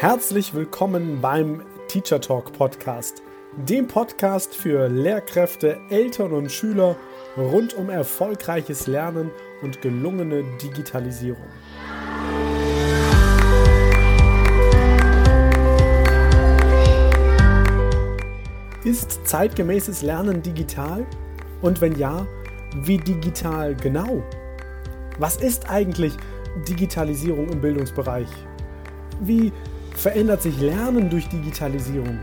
Herzlich willkommen beim Teacher Talk Podcast, dem Podcast für Lehrkräfte, Eltern und Schüler rund um erfolgreiches Lernen und gelungene Digitalisierung. Ist zeitgemäßes Lernen digital? Und wenn ja, wie digital genau? Was ist eigentlich Digitalisierung im Bildungsbereich? Wie verändert sich Lernen durch Digitalisierung?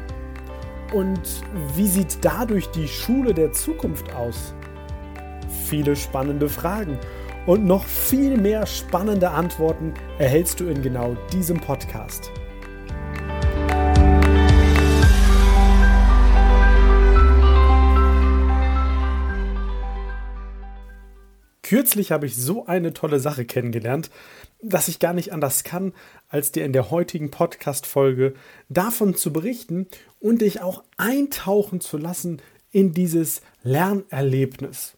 Und wie sieht dadurch die Schule der Zukunft aus? Viele spannende Fragen und noch viel mehr spannende Antworten erhältst du in genau diesem Podcast. Kürzlich habe ich so eine tolle Sache kennengelernt, dass ich gar nicht anders kann, als dir in der heutigen Podcast-Folge davon zu berichten und dich auch eintauchen zu lassen in dieses Lernerlebnis.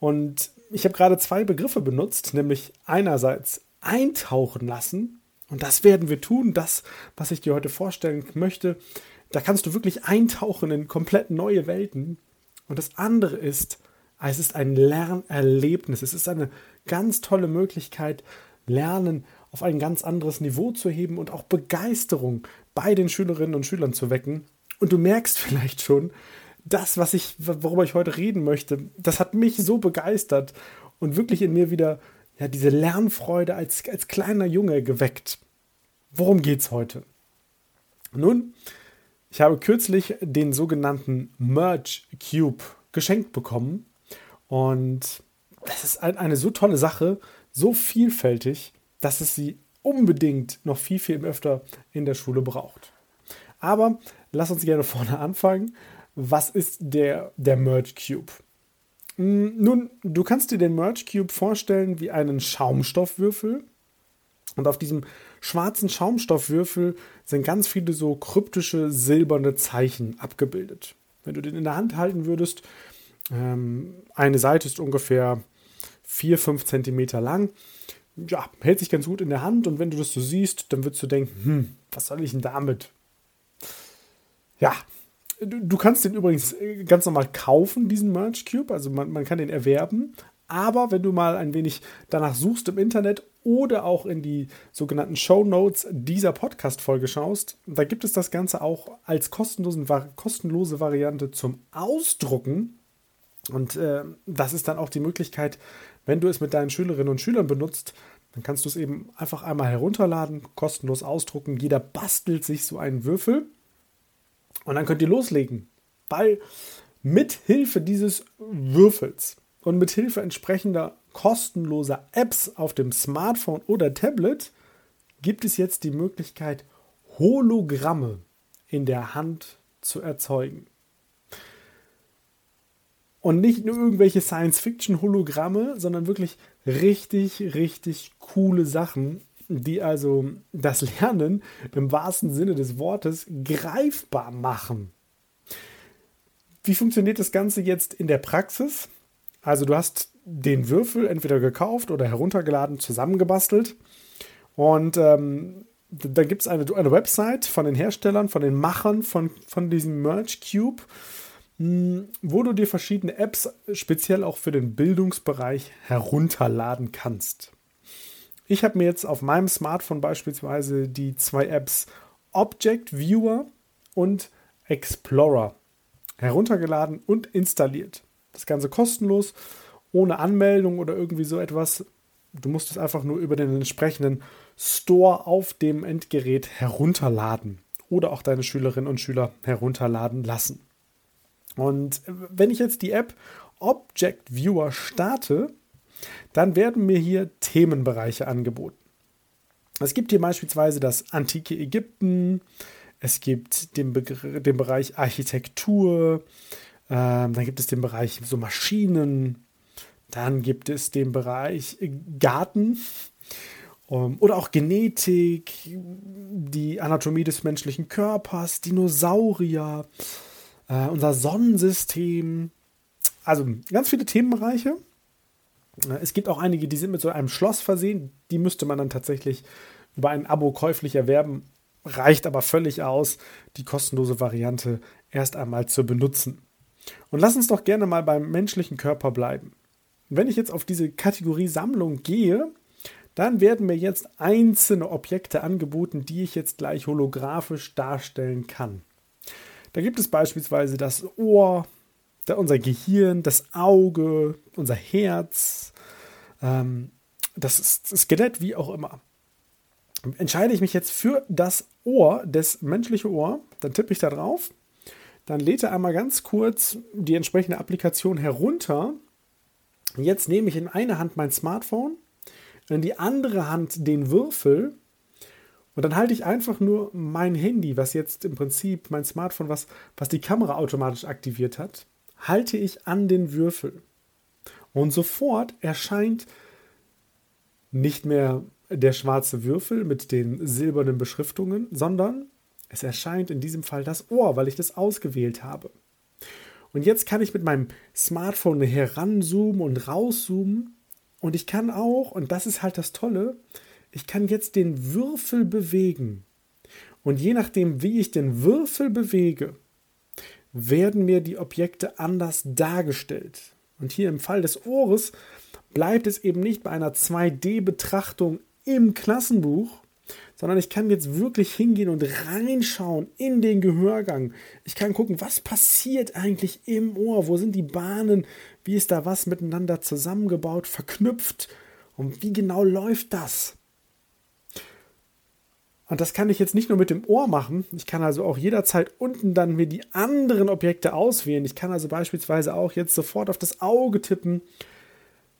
Und ich habe gerade zwei Begriffe benutzt, nämlich einerseits eintauchen lassen, und das werden wir tun, das, was ich dir heute vorstellen möchte, da kannst du wirklich eintauchen in komplett neue Welten. Und das andere ist es ist ein Lernerlebnis. Es ist eine ganz tolle Möglichkeit, Lernen auf ein ganz anderes Niveau zu heben und auch Begeisterung bei den Schülerinnen und Schülern zu wecken. Und du merkst vielleicht schon, das, was ich, worüber ich heute reden möchte, das hat mich so begeistert und wirklich in mir wieder ja, diese Lernfreude als, als kleiner Junge geweckt. Worum geht es heute? Nun, ich habe kürzlich den sogenannten Merge Cube geschenkt bekommen und das ist eine so tolle Sache, so vielfältig, dass es sie unbedingt noch viel, viel öfter in der Schule braucht. Aber lass uns gerne vorne anfangen. Was ist der, der Merge Cube? Hm, nun, du kannst dir den Merge Cube vorstellen wie einen Schaumstoffwürfel. Und auf diesem schwarzen Schaumstoffwürfel sind ganz viele so kryptische silberne Zeichen abgebildet. Wenn du den in der Hand halten würdest, eine Seite ist ungefähr 4, 5 Zentimeter lang. Ja, hält sich ganz gut in der Hand und wenn du das so siehst, dann würdest du denken, hm, was soll ich denn damit? Ja, du, du kannst den übrigens äh, ganz normal kaufen, diesen Merge Cube, also man, man kann den erwerben. Aber wenn du mal ein wenig danach suchst im Internet oder auch in die sogenannten Show Notes dieser Podcast-Folge schaust, da gibt es das Ganze auch als kostenlose Variante zum Ausdrucken und äh, das ist dann auch die Möglichkeit, wenn du es mit deinen Schülerinnen und Schülern benutzt, dann kannst du es eben einfach einmal herunterladen, kostenlos ausdrucken. Jeder bastelt sich so einen Würfel und dann könnt ihr loslegen. Weil mit Hilfe dieses Würfels und mit Hilfe entsprechender kostenloser Apps auf dem Smartphone oder Tablet gibt es jetzt die Möglichkeit, Hologramme in der Hand zu erzeugen. Und nicht nur irgendwelche Science-Fiction-Hologramme, sondern wirklich richtig, richtig coole Sachen, die also das Lernen im wahrsten Sinne des Wortes greifbar machen. Wie funktioniert das Ganze jetzt in der Praxis? Also du hast den Würfel entweder gekauft oder heruntergeladen, zusammengebastelt. Und ähm, dann gibt es eine, eine Website von den Herstellern, von den Machern von, von diesem Merge Cube. Hm, wo du dir verschiedene Apps speziell auch für den Bildungsbereich herunterladen kannst. Ich habe mir jetzt auf meinem Smartphone beispielsweise die zwei Apps Object Viewer und Explorer heruntergeladen und installiert. Das Ganze kostenlos, ohne Anmeldung oder irgendwie so etwas. Du musst es einfach nur über den entsprechenden Store auf dem Endgerät herunterladen oder auch deine Schülerinnen und Schüler herunterladen lassen. Und wenn ich jetzt die App Object Viewer starte, dann werden mir hier Themenbereiche angeboten. Es gibt hier beispielsweise das antike Ägypten, es gibt den, den Bereich Architektur, äh, dann gibt es den Bereich so Maschinen, dann gibt es den Bereich Garten um, ähm, oder auch Genetik, die Anatomie des menschlichen Körpers, Dinosaurier, äh, unser Sonnensystem. Also ganz viele Themenbereiche. Äh, es gibt auch einige, die sind mit so einem Schloss versehen. Die müsste man dann tatsächlich über ein Abo käuflich erwerben. reicht aber völlig aus, die kostenlose Variante erst einmal zu benutzen. Und lass uns doch gerne mal beim menschlichen Körper bleiben. Wenn ich jetzt auf diese Kategorie Sammlung gehe, dann werden mir jetzt einzelne Objekte angeboten, die ich jetzt gleich holographisch darstellen kann. Da gibt es beispielsweise das Ohr, unser Gehirn, das Auge, unser Herz, ähm, das Skelett, wie auch immer. Entscheide ich mich jetzt für das Ohr, das menschliche Ohr, dann tippe ich da drauf, dann lädt er einmal ganz kurz die entsprechende Applikation herunter. Jetzt nehme ich in eine Hand mein Smartphone, in die andere Hand den Würfel und dann halte ich einfach nur mein Handy, was jetzt im Prinzip mein Smartphone, was, was die Kamera automatisch aktiviert hat, halte ich an den Würfel. Und sofort erscheint nicht mehr der schwarze Würfel mit den silbernen Beschriftungen, sondern es erscheint in diesem Fall das Ohr, weil ich das ausgewählt habe. Und jetzt kann ich mit meinem Smartphone heranzoomen und rauszoomen. Und ich kann auch, und das ist halt das Tolle, ich kann jetzt den Würfel bewegen. Und je nachdem, wie ich den Würfel bewege, werden mir die Objekte anders dargestellt. Und hier im Fall des Ohres bleibt es eben nicht bei einer 2D-Betrachtung im Klassenbuch, sondern ich kann jetzt wirklich hingehen und reinschauen in den Gehörgang. Ich kann gucken, was passiert eigentlich im Ohr, wo sind die Bahnen, wie ist da was miteinander zusammengebaut, verknüpft und wie genau läuft das? Und das kann ich jetzt nicht nur mit dem Ohr machen. Ich kann also auch jederzeit unten dann mir die anderen Objekte auswählen. Ich kann also beispielsweise auch jetzt sofort auf das Auge tippen,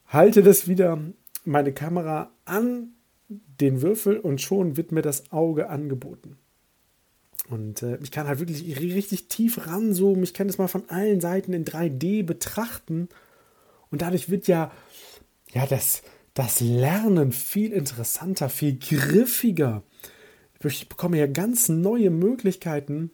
halte das wieder meine Kamera an den Würfel und schon wird mir das Auge angeboten. Und äh, ich kann halt wirklich richtig tief ranzoomen. Ich kann das mal von allen Seiten in 3D betrachten. Und dadurch wird ja, ja das, das Lernen viel interessanter, viel griffiger ich bekomme ja ganz neue Möglichkeiten,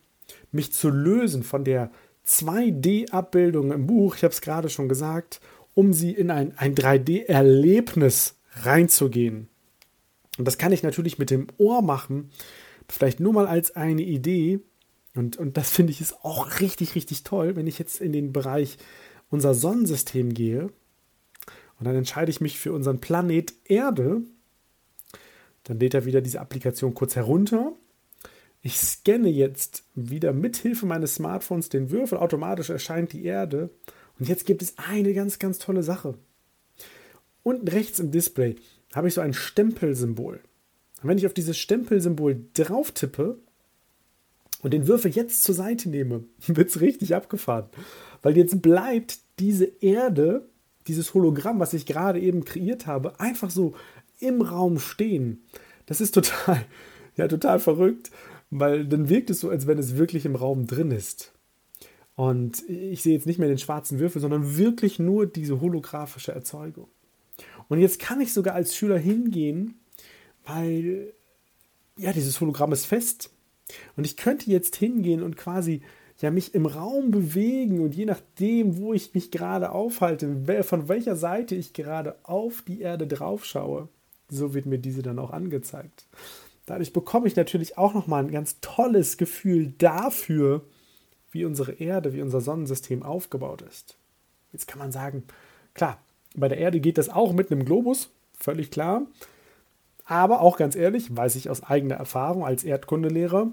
mich zu lösen von der 2D-Abbildung im Buch, ich habe es gerade schon gesagt, um sie in ein, ein 3D-Erlebnis reinzugehen. Und das kann ich natürlich mit dem Ohr machen, vielleicht nur mal als eine Idee. Und, und das finde ich ist auch richtig, richtig toll, wenn ich jetzt in den Bereich unser Sonnensystem gehe. Und dann entscheide ich mich für unseren Planet Erde dann lädt er wieder diese Applikation kurz herunter. Ich scanne jetzt wieder mit Hilfe meines Smartphones den Würfel. Automatisch erscheint die Erde. Und jetzt gibt es eine ganz, ganz tolle Sache. Unten rechts im Display habe ich so ein Stempelsymbol. Und wenn ich auf dieses Stempelsymbol drauf tippe und den Würfel jetzt zur Seite nehme, wird es richtig abgefahren. Weil jetzt bleibt diese Erde, dieses Hologramm, was ich gerade eben kreiert habe, einfach so im Raum stehen. Das ist total, ja, total verrückt, weil dann wirkt es so, als wenn es wirklich im Raum drin ist. Und ich sehe jetzt nicht mehr den schwarzen Würfel, sondern wirklich nur diese holographische Erzeugung. Und jetzt kann ich sogar als Schüler hingehen, weil ja, dieses Hologramm ist fest. Und ich könnte jetzt hingehen und quasi ja mich im Raum bewegen und je nachdem, wo ich mich gerade aufhalte, von welcher Seite ich gerade auf die Erde drauf schaue, so wird mir diese dann auch angezeigt. Dadurch bekomme ich natürlich auch nochmal ein ganz tolles Gefühl dafür, wie unsere Erde, wie unser Sonnensystem aufgebaut ist. Jetzt kann man sagen, klar, bei der Erde geht das auch mit einem Globus, völlig klar. Aber auch ganz ehrlich, weiß ich aus eigener Erfahrung als Erdkundelehrer,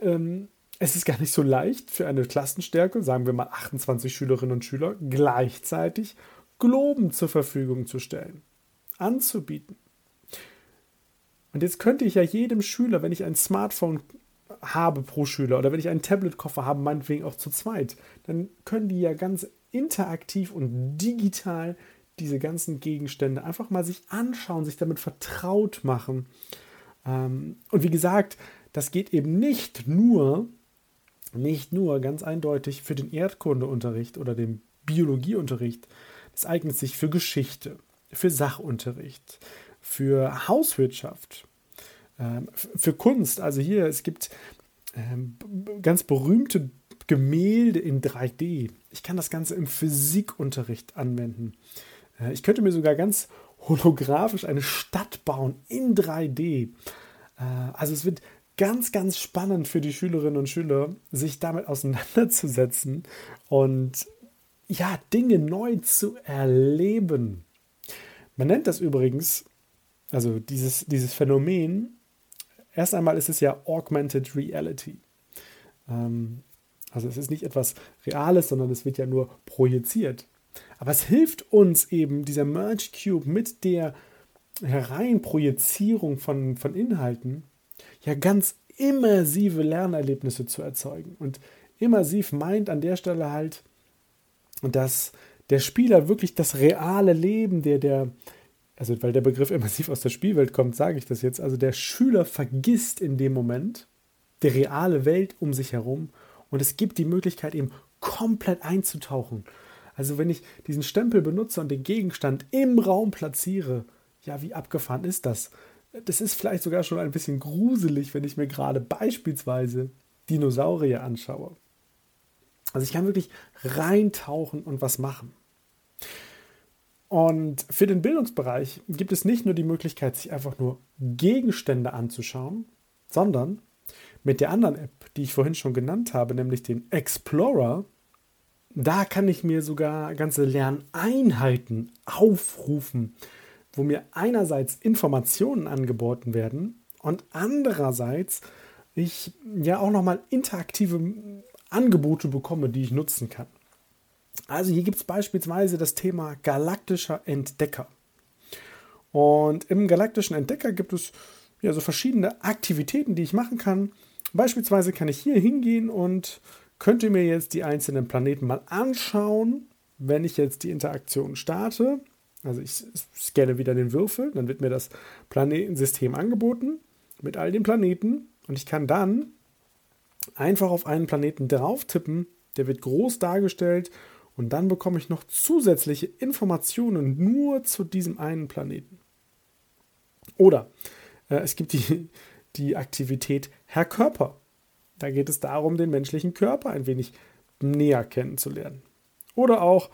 ähm, es ist gar nicht so leicht für eine Klassenstärke, sagen wir mal 28 Schülerinnen und Schüler, gleichzeitig Globen zur Verfügung zu stellen, anzubieten. Und jetzt könnte ich ja jedem Schüler, wenn ich ein Smartphone habe pro Schüler oder wenn ich einen Tablet-Koffer habe, meinetwegen auch zu zweit, dann können die ja ganz interaktiv und digital diese ganzen Gegenstände einfach mal sich anschauen, sich damit vertraut machen. Ähm, und wie gesagt, das geht eben nicht nur, nicht nur ganz eindeutig für den Erdkundeunterricht oder den Biologieunterricht. Das eignet sich für Geschichte, für Sachunterricht, für Hauswirtschaft, ähm, für Kunst. Also hier, es gibt ähm, ganz berühmte Gemälde in 3D. Ich kann das Ganze im Physikunterricht anwenden. Äh, ich könnte mir sogar ganz holographisch eine Stadt bauen in 3D. Äh, also es wird ganz, ganz spannend für die Schülerinnen und Schüler, sich damit auseinanderzusetzen und ja, Dinge neu zu erleben. Man nennt das übrigens, also dieses, dieses Phänomen, erst einmal ist es ja Augmented Reality. Ähm, also es ist nicht etwas Reales, sondern es wird ja nur projiziert. Aber es hilft uns eben, dieser Merge Cube mit der Hereinprojizierung von, von Inhalten, ja ganz immersive Lernerlebnisse zu erzeugen. Und immersiv meint an der Stelle halt, dass der Spieler wirklich das reale Leben, der, der, also weil der Begriff immersiv aus der Spielwelt kommt, sage ich das jetzt, also der Schüler vergisst in dem Moment die reale Welt um sich herum und es gibt die Möglichkeit, eben komplett einzutauchen. Also wenn ich diesen Stempel benutze und den Gegenstand im Raum platziere, ja, wie abgefahren ist das? Das ist vielleicht sogar schon ein bisschen gruselig, wenn ich mir gerade beispielsweise Dinosaurier anschaue. Also ich kann wirklich reintauchen und was machen. Und für den Bildungsbereich gibt es nicht nur die Möglichkeit, sich einfach nur Gegenstände anzuschauen, sondern mit der anderen App, die ich vorhin schon genannt habe, nämlich den Explorer, da kann ich mir sogar ganze Lerneinheiten aufrufen, wo mir einerseits Informationen angeboten werden und andererseits ich ja auch nochmal interaktive Angebote bekomme, die ich nutzen kann. Also hier gibt es beispielsweise das Thema galaktischer Entdecker. Und im galaktischen Entdecker gibt es ja so verschiedene Aktivitäten, die ich machen kann. Beispielsweise kann ich hier hingehen und könnte mir jetzt die einzelnen Planeten mal anschauen, wenn ich jetzt die Interaktion starte. Also ich scanne wieder den Würfel, dann wird mir das Planetensystem angeboten mit all den Planeten und ich kann dann einfach auf einen Planeten drauf tippen, der wird groß dargestellt und dann bekomme ich noch zusätzliche Informationen nur zu diesem einen Planeten. Oder äh, es gibt die, die Aktivität Herr Körper. Da geht es darum, den menschlichen Körper ein wenig näher kennenzulernen. Oder auch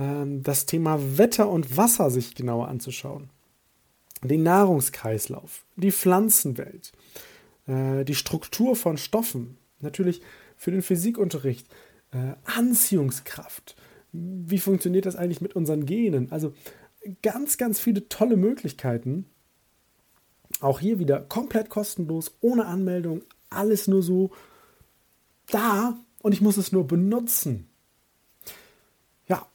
ähm, das Thema Wetter und Wasser sich genauer anzuschauen. Den Nahrungskreislauf, die Pflanzenwelt, äh, die Struktur von Stoffen, natürlich für den Physikunterricht, äh, Anziehungskraft. Wie funktioniert das eigentlich mit unseren Genen? Also ganz, ganz viele tolle Möglichkeiten. Auch hier wieder komplett kostenlos, ohne Anmeldung, alles nur so da und ich muss es nur benutzen. Ja,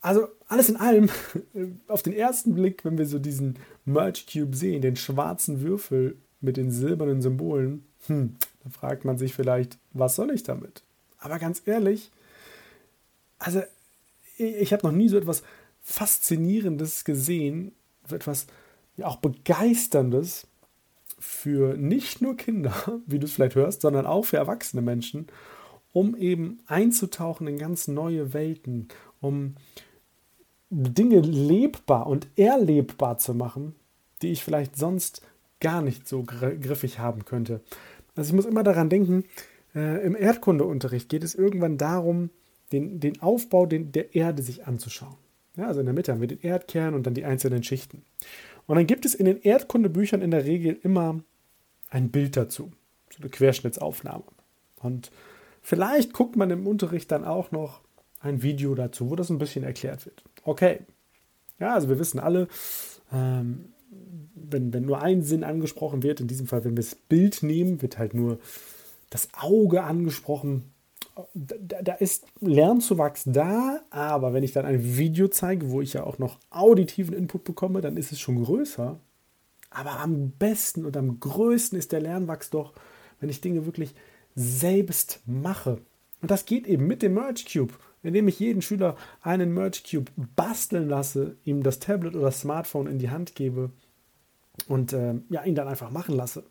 also alles in allem, auf den ersten Blick, wenn wir so diesen Merge Cube sehen, den schwarzen Würfel mit den silbernen Symbolen, hm, da fragt man sich vielleicht, was soll ich damit? Aber ganz ehrlich, also ich habe noch nie so etwas Faszinierendes gesehen, so etwas ja, auch Begeisterndes für nicht nur Kinder, wie du es vielleicht hörst, sondern auch für erwachsene Menschen, um eben einzutauchen in ganz neue Welten, um Dinge lebbar und erlebbar zu machen, die ich vielleicht sonst gar nicht so griffig haben könnte. Also ich muss immer daran denken, äh, im Erdkundeunterricht geht es irgendwann darum, den, den Aufbau den, der Erde sich anzuschauen. Ja, also in der Mitte haben wir den Erdkern und dann die einzelnen Schichten. Und dann gibt es in den Erdkundebüchern in der Regel immer ein Bild dazu, so eine Querschnittsaufnahme. Und vielleicht guckt man im Unterricht dann auch noch ein Video dazu, wo das ein bisschen erklärt wird. Okay. Ja, also wir wissen alle, ähm, wenn, wenn nur ein Sinn angesprochen wird, in diesem Fall, wenn wir das Bild nehmen, wird halt nur das Auge angesprochen. Da, da, ist Lernzuwachs da, aber wenn ich dann ein Video zeige, wo ich ja auch noch auditiven Input bekomme, dann ist es schon größer. Aber am besten und am größten ist der Lernwachs doch, wenn ich Dinge wirklich selbst mache. Und das geht eben mit dem Merge Cube, indem ich jeden Schüler einen Merge Cube basteln lasse, ihm das Tablet oder das Smartphone in die Hand gebe und äh, ja, ihn dann einfach machen lasse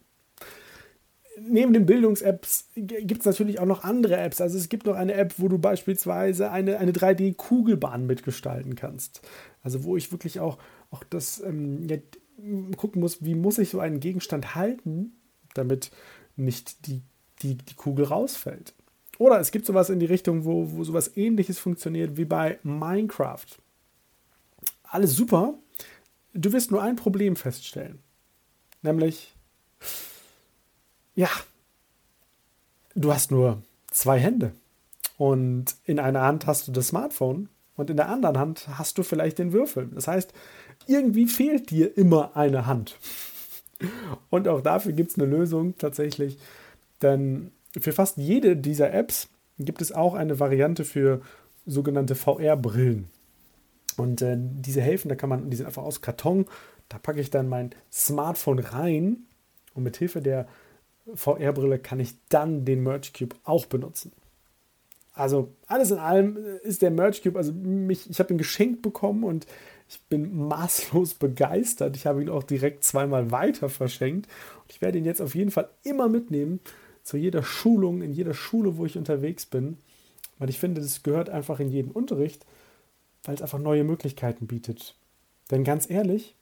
neben den Bildungs-Apps gibt es natürlich auch noch andere Apps. Also es gibt noch eine App, wo du beispielsweise eine, eine 3D-Kugelbahn mitgestalten kannst. Also wo ich wirklich auch, auch das ähm, ja, gucken muss, wie muss ich so einen Gegenstand halten, damit nicht die, die, die Kugel rausfällt. Oder es gibt sowas in die Richtung, wo, wo sowas ähnliches funktioniert wie bei Minecraft. Alles super. Du wirst nur ein Problem feststellen. Nämlich, ja, du hast nur zwei Hände. Und in einer Hand hast du das Smartphone und in der anderen Hand hast du vielleicht den Würfel. Das heißt, irgendwie fehlt dir immer eine Hand. Und auch dafür gibt es eine Lösung tatsächlich. Denn für fast jede dieser Apps gibt es auch eine Variante für sogenannte VR-Brillen. Und äh, diese helfen, da kann man, die sind einfach aus Karton. Da packe ich dann mein Smartphone rein und mit Hilfe der VR-Brille kann ich dann den Merge Cube auch benutzen. Also alles in allem ist der Merge Cube, also mich, ich habe ihn geschenkt bekommen und ich bin maßlos begeistert. Ich habe ihn auch direkt zweimal weiter verschenkt. Und ich werde ihn jetzt auf jeden Fall immer mitnehmen zu jeder Schulung, in jeder Schule, wo ich unterwegs bin. Weil ich finde, das gehört einfach in jeden Unterricht, weil es einfach neue Möglichkeiten bietet. Denn ganz ehrlich,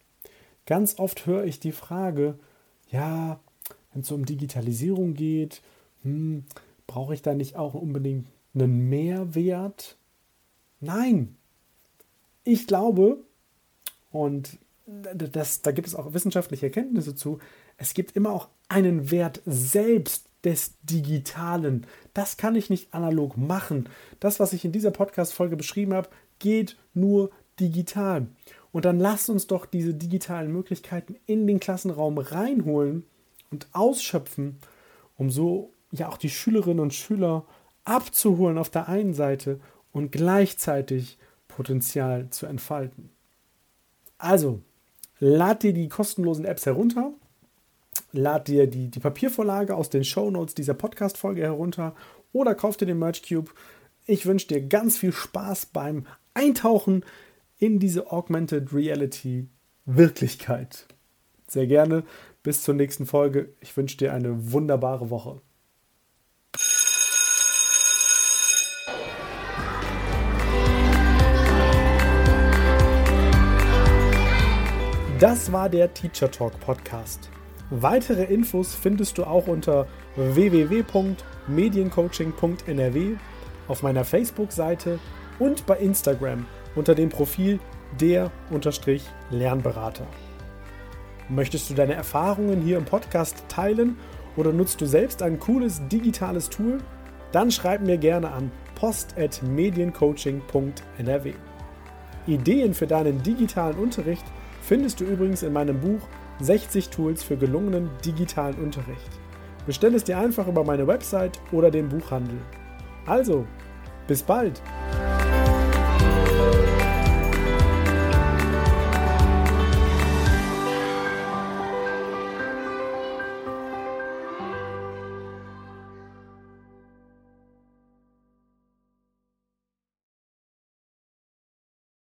ganz oft höre ich die Frage, ja, wenn es um Digitalisierung geht, hm, brauche ich da nicht auch unbedingt einen Mehrwert? Nein. Ich glaube, und das, da gibt es auch wissenschaftliche Erkenntnisse zu, es gibt immer auch einen Wert selbst des Digitalen. Das kann ich nicht analog machen. Das, was ich in dieser Podcast-Folge beschrieben habe, geht nur digital. Und dann lasst uns doch diese digitalen Möglichkeiten in den Klassenraum reinholen und ausschöpfen, um so ja auch die Schülerinnen und Schüler abzuholen auf der einen Seite und gleichzeitig Potenzial zu entfalten. Also, lad dir die kostenlosen Apps herunter, lad dir die, die Papiervorlage aus den Show Notes dieser Podcast-Folge herunter oder kauf dir den Merch Cube. Ich wünsche dir ganz viel Spaß beim Eintauchen in diese Augmented Reality Wirklichkeit. Sehr gerne. Bis zur nächsten Folge. Ich wünsche dir eine wunderbare Woche. Das war der Teacher Talk Podcast. Weitere Infos findest du auch unter www.mediencoaching.nrw auf meiner Facebook-Seite und bei Instagram unter dem Profil der-lernberater. Möchtest du deine Erfahrungen hier im Podcast teilen oder nutzt du selbst ein cooles digitales Tool? Dann schreib mir gerne an post.mediencoaching.nrw. Ideen für deinen digitalen Unterricht – findest du übrigens in meinem Buch 60 Tools für gelungenen digitalen Unterricht. Bestell es dir einfach über meine Website oder den Buchhandel. Also, bis bald!